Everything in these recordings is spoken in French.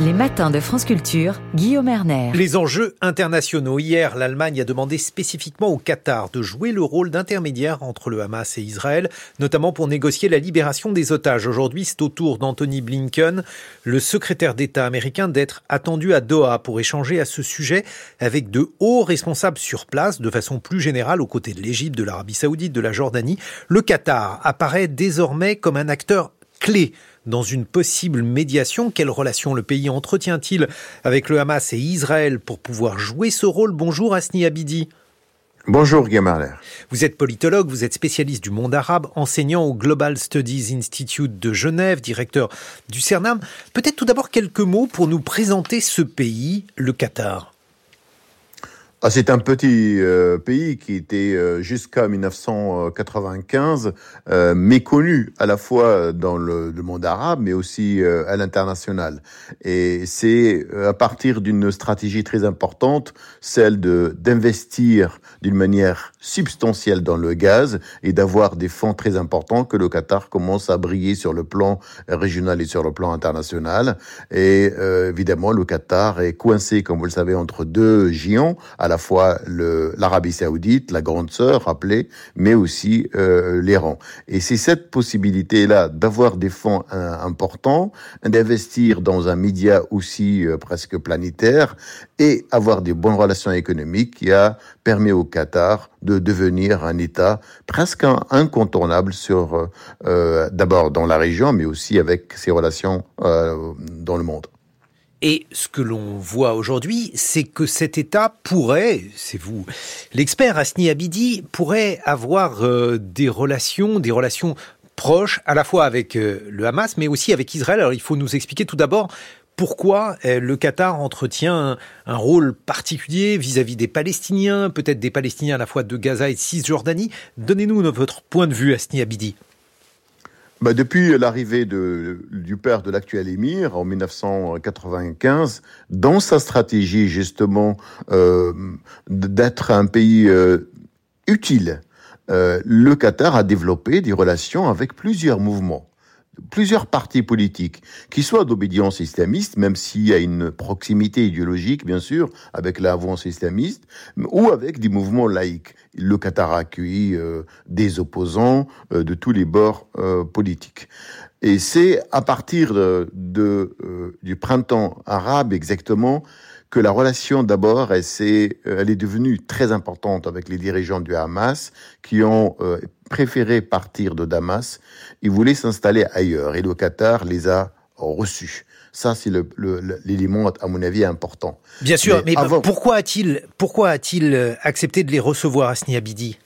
Les matins de France Culture, Guillaume Erner. Les enjeux internationaux. Hier, l'Allemagne a demandé spécifiquement au Qatar de jouer le rôle d'intermédiaire entre le Hamas et Israël, notamment pour négocier la libération des otages. Aujourd'hui, c'est au tour d'Anthony Blinken, le secrétaire d'État américain, d'être attendu à Doha pour échanger à ce sujet avec de hauts responsables sur place, de façon plus générale, aux côtés de l'Égypte, de l'Arabie saoudite, de la Jordanie. Le Qatar apparaît désormais comme un acteur clé dans une possible médiation. Quelle relation le pays entretient-il avec le Hamas et Israël pour pouvoir jouer ce rôle? Bonjour Asni Abidi. Bonjour Guémarler. Vous êtes politologue, vous êtes spécialiste du monde arabe, enseignant au Global Studies Institute de Genève, directeur du CERNAM. Peut-être tout d'abord quelques mots pour nous présenter ce pays, le Qatar. Ah, c'est un petit euh, pays qui était euh, jusqu'à 1995 euh, méconnu à la fois dans le, monde arabe mais aussi à l'international. Et c'est à partir d'une stratégie très importante, celle de d'investir d'une manière substantielle dans le gaz et d'avoir des fonds très importants que le Qatar commence à briller sur le plan régional et sur le plan international. Et évidemment, le Qatar est coincé, comme vous le savez, entre deux géants la fois l'Arabie saoudite, la grande sœur rappelée, mais aussi euh, l'Iran. Et c'est cette possibilité-là d'avoir des fonds euh, importants, d'investir dans un média aussi euh, presque planétaire et avoir des bonnes relations économiques qui a permis au Qatar de devenir un État presque incontournable sur d'abord dans la région, mais aussi avec ses relations dans le monde. Et ce que l'on voit aujourd'hui, c'est que cet État pourrait, c'est vous l'expert Asni Abidi, pourrait avoir euh, des relations, des relations proches à la fois avec euh, le Hamas, mais aussi avec Israël. Alors il faut nous expliquer tout d'abord pourquoi euh, le Qatar entretient un, rôle particulier vis-à-vis -vis des Palestiniens, peut-être des Palestiniens à la fois de Gaza et de Cisjordanie. Donnez-nous votre point de vue, Asni Abidi. Bah depuis l'arrivée du père de l'actuel émir en 1995, dans sa stratégie justement euh, d'être un pays euh, utile, euh, le Qatar a développé des relations avec plusieurs mouvements plusieurs partis politiques, qui soient d'obédience islamiste, même s'il y a une proximité idéologique, bien sûr, avec l'avance islamiste, ou avec des mouvements laïcs. Le Qatar a accueilli euh, des opposants euh, de tous les bords euh, politiques. Et c'est à partir de du printemps arabe exactement que la relation d'abord, elle est devenue très importante avec les dirigeants du Hamas qui ont préféré partir de Damas. Ils voulaient s'installer ailleurs et le Qatar les a reçus. Ça, c'est l'élément, à mon avis, important. Bien sûr, mais, pourquoi a-t-il pourquoi a-t-il euh, accepté de les recevoir à Sniabidi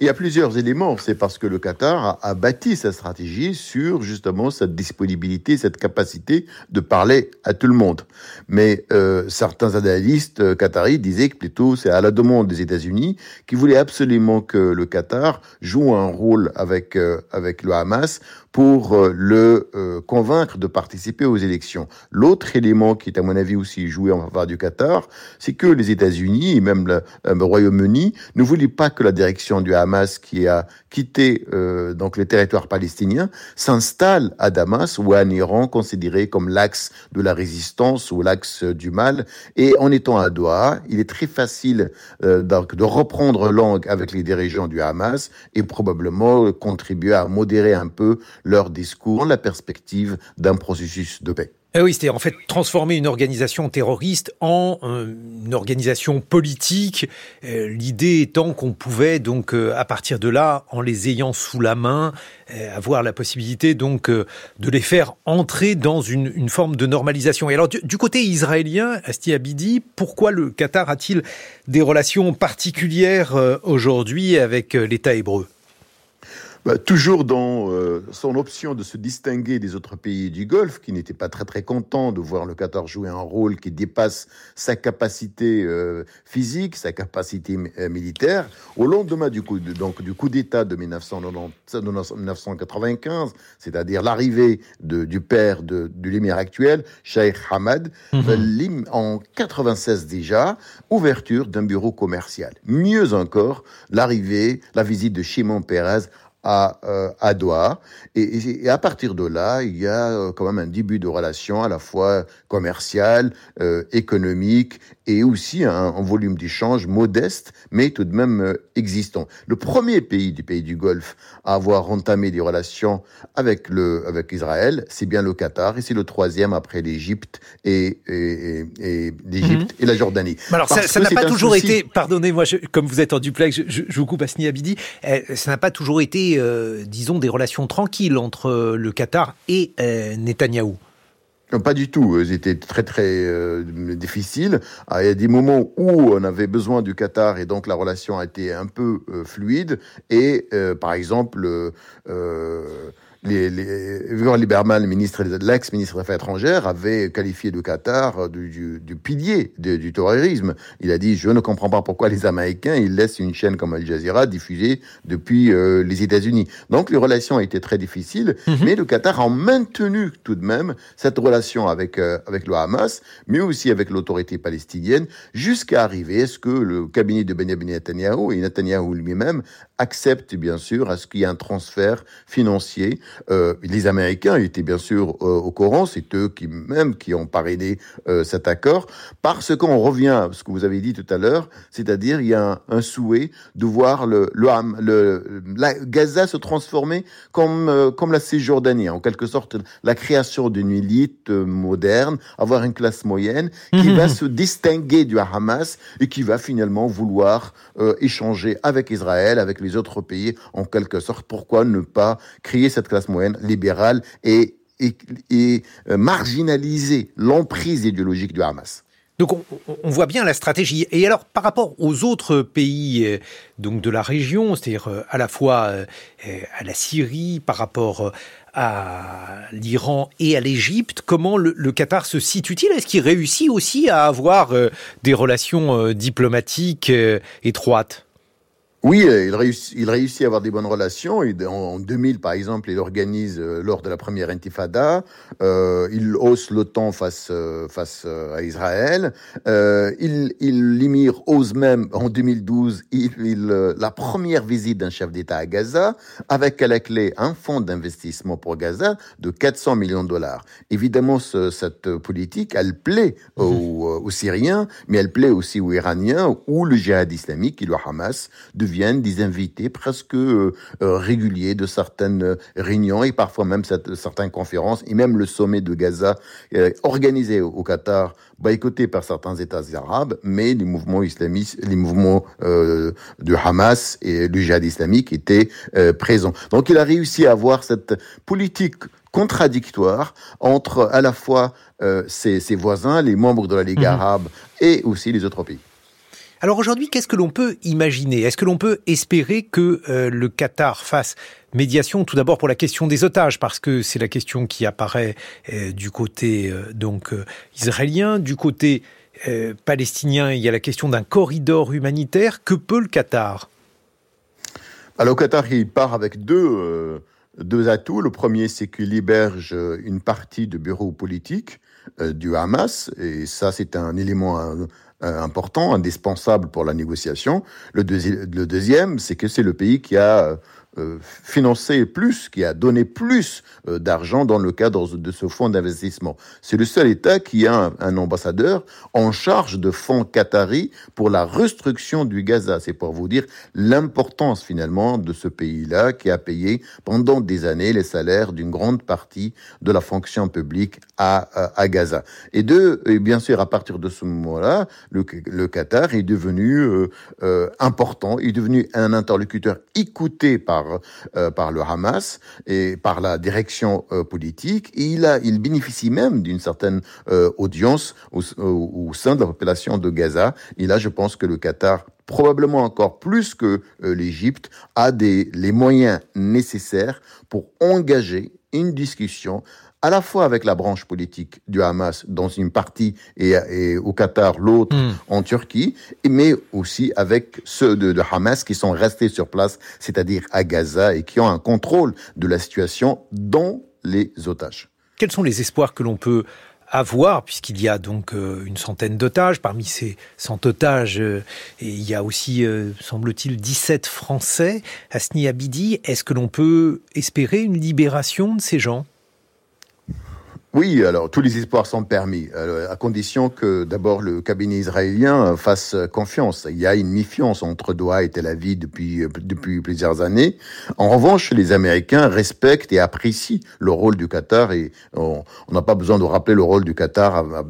il y a plusieurs éléments. C'est parce que le Qatar a, bâti sa stratégie sur justement cette disponibilité, cette capacité de parler à tout le monde. Mais euh, certains analystes euh, qataris disaient que plutôt c'est à la demande des États-Unis qui voulaient absolument que le Qatar joue un rôle avec euh, avec le Hamas pour euh, le euh, convaincre de participer aux élections. L'autre élément qui est à mon avis aussi joué en faveur du Qatar, c'est que les États-Unis et même le, euh, Royaume-Uni ne voulaient pas que la direction du Hamas qui a quitté donc les territoires palestiniens s'installe à Damas ou à Iran considéré comme l'axe de la résistance ou l'axe du mal. Et en étant à Doha, il est très facile donc de reprendre langue avec les dirigeants du Hamas et probablement contribuer à modérer un peu leur discours, la perspective d'un processus de paix. Eh oui, c'était en fait transformer une organisation terroriste en euh, une organisation politique. Euh, l'idée étant qu'on pouvait donc euh, à partir de là, en les ayant sous la main, avoir la possibilité donc de les faire entrer dans une, forme de normalisation. Et alors du, côté israélien, Asti Abidi, pourquoi le Qatar a-t-il des relations particulières aujourd'hui avec l'État hébreu? Bah, toujours dans euh, son option de se distinguer des autres pays du Golfe, qui n'étaient pas très très contents de voir le Qatar jouer un rôle qui dépasse sa capacité euh, physique, sa capacité euh, militaire. Au lendemain du coup, donc du coup d'État de 1995, c'est-à-dire l'arrivée du père de, de l'émir actuel, Sheikh Hamad, mhm. en 96 déjà, ouverture d'un bureau commercial. Mieux encore, l'arrivée, la visite de Shimon Peres à, euh, à Doha. Et, et, à partir de là, il y a euh, quand même un début de relation à la fois commerciale, euh, économique et aussi un, un volume d'échange modeste, mais tout de même euh, existant. Le premier pays du pays du Golfe à avoir entamé des relations avec, le, avec Israël, c'est bien le Qatar, et c'est le troisième après l'Égypte et, et, et l'Égypte mhm. et la Jordanie. alors ça n'a pas toujours été, pardonnez-moi, comme vous êtes en duplex, je, je, je vous coupe à Abidi, eh, ça n'a pas toujours été, euh, disons, des relations tranquilles entre le Qatar et euh, Netanyahou. Pas du tout. C'était très très euh, difficile. Ah, il y a des moments où on avait besoin du Qatar et donc la relation a été un peu euh, fluide. Et euh, par exemple, euh, les, les, Lieberman, ministre, l'ex-ministre des Affaires étrangères, avait qualifié le Qatar du, du, du pilier de, du terrorisme. Il a dit Je ne comprends pas pourquoi les Américains ils laissent une chaîne comme Al Jazeera diffuser depuis euh, les États-Unis. Donc les relations étaient très difficiles, mm -hmm. mais le Qatar a maintenu tout de même cette relation avec, euh, avec le Hamas, mais aussi avec l'autorité palestinienne, jusqu'à arriver à ce que le cabinet de Benjamin Netanyahu et Netanyahu lui-même acceptent bien sûr à ce qu'il y ait un transfert financier euh, les Américains étaient bien sûr euh, au courant, c'est eux qui même qui ont parrainé euh, cet accord, parce qu'on revient à ce que vous avez dit tout à l'heure, c'est-à-dire il y a un, un, souhait de voir le, le, le la Gaza se transformer comme comme la Cisjordanie, en quelque sorte la création d'une élite moderne, avoir une classe moyenne qui mmh. va se distinguer du Hamas et qui va finalement vouloir échanger avec Israël, avec les autres pays, en quelque sorte. Pourquoi ne pas créer cette classe moyenne libérale et, euh, marginaliser l'emprise idéologique du Hamas. Donc on, voit bien la stratégie. Et alors par rapport aux autres pays euh, donc de la région, c'est-à-dire euh, à la fois à la Syrie, par rapport à l'Iran et à l'Égypte, comment le, Qatar se situe-t-il? Est-ce qu'il réussit aussi à avoir des relations diplomatiques étroites? Oui, euh, il réussit, il réussit à avoir des bonnes relations. En 2000, par exemple, il organise, euh, lors de la première intifada, euh, il hausse l'OTAN face, euh, face à Israël. Euh, il, il, Limir ose même, en 2012, il, il la première visite d'un chef d'État à Gaza, avec à la clé un fonds d'investissement pour Gaza de 400 millions de dollars. Évidemment, ce, cette politique, elle plaît aux, aux, Syriens, mais elle plaît aussi aux Iraniens, ou le djihad islamique, et le Hamas, de deviennent des invités presque euh, euh, réguliers de certaines réunions et parfois même cette, certaines conférences et même le sommet de Gaza euh, organisé au Qatar, boycotté par certains États arabes, mais les mouvements islamistes, les mouvements euh, du Hamas et du djihad islamique étaient euh, présents. Donc il a réussi à avoir cette politique contradictoire entre à la fois euh, ses, ses, voisins, les membres de la Ligue mmh. arabe et aussi les autres pays. Alors aujourd'hui, qu'est-ce que l'on peut imaginer? Est-ce que l'on peut espérer que euh, le Qatar fasse médiation? Tout d'abord pour la question des otages parce que c'est la question qui apparaît euh, du côté euh, donc israélien, du côté palestinien, il y a la question d'un corridor humanitaire. Que peut le Qatar? Alors le Qatar, il part avec deux deux atouts. Le premier, c'est qu'il héberge une partie de bureaux politiques euh, du Hamas, et ça, c'est un élément important, indispensable pour la négociation. Le deuxième, c'est que c'est le pays qui a euh, financé plus, qui a donné plus euh, d'argent dans le cadre de ce fonds d'investissement. C'est le seul État qui a un, ambassadeur en charge de fonds qatari pour la restruction du Gaza. C'est pour vous dire l'importance finalement de ce pays-là qui a payé pendant des années les salaires d'une grande partie de la fonction publique à, Gaza. Et de, et bien sûr, à partir de ce moment-là, le, le, Qatar est devenu euh, euh, important, est devenu un interlocuteur écouté par, euh, par le Hamas et par la direction euh, politique. Et il, a, il bénéficie même d'une certaine euh, audience au, au, sein de la population de Gaza. Et là, je pense que le Qatar probablement encore plus que l'Égypte, a des, les moyens nécessaires pour engager une discussion à la fois avec la branche politique du Hamas dans une partie et, et au Qatar, l'autre mm. en Turquie, mais aussi avec ceux de, de, Hamas qui sont restés sur place, c'est-à-dire à Gaza et qui ont un contrôle de la situation dans les otages. Quels sont les espoirs que l'on peut à voir, puisqu'il y a donc euh, une centaine d'otages. Parmi ces 100 otages, et il y a aussi, semble-t-il, 17 Français. Asni Abidi, est-ce que l'on peut espérer une libération de ces gens? Oui, alors tous les espoirs sont permis, à condition que d'abord le cabinet israélien fasse confiance. Il y a une méfiance entre Doha et Tel Aviv depuis, depuis plusieurs années. En revanche, les Américains respectent et apprécient le rôle du Qatar et on n'a pas besoin de rappeler le rôle du Qatar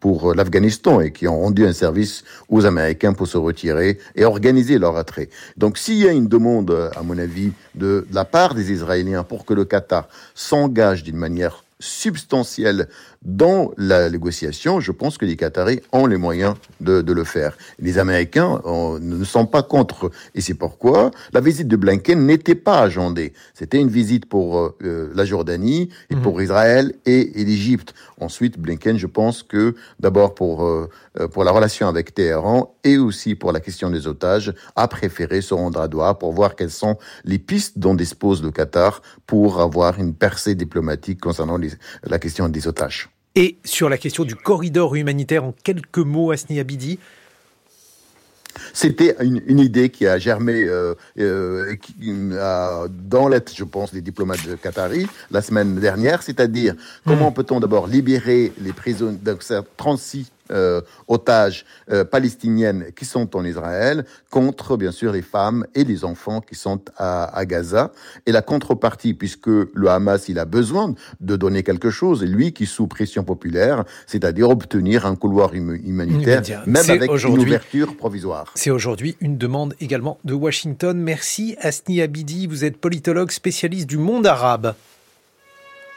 pour l'Afghanistan et qui ont rendu un service aux Américains pour se retirer et organiser leur attrait. Donc s'il y a une demande, à mon avis, de la part des Israéliens pour que le Qatar s'engage d'une manière substantielle dans la négociation, je pense que les Qataris ont les moyens de, le faire. Les Américains ne sont pas contre. Et c'est pourquoi la visite de Blinken n'était pas agendée. C'était une visite pour euh, euh, la Jordanie et mhm. pour Israël et, et l'Égypte. Ensuite, Blinken, je pense que d'abord pour, euh, pour la relation avec Téhéran et aussi pour la question des otages, a préféré se rendre à Doha pour voir quelles sont les pistes dont dispose le Qatar pour avoir une percée diplomatique concernant la question des otages. Et sur la question du corridor humanitaire, en quelques mots, Asni Abidi c'était une, idée qui a germé euh, euh, dans l'aide, je pense, des diplomates de qataris la semaine dernière, c'est-à-dire comment hmm. peut-on d'abord libérer les prisonniers, 36 euh, otages euh, palestiniennes qui sont en Israël contre, bien sûr, les femmes et les enfants qui sont à, Gaza. Et la contrepartie, puisque le Hamas, il a besoin de donner quelque chose, et lui qui sous pression populaire, c'est-à-dire obtenir un couloir humanitaire, même avec une ouverture provisoire. C'est aujourd'hui une demande également de Washington. Merci Asni Abidi, vous êtes politologue spécialiste du monde arabe.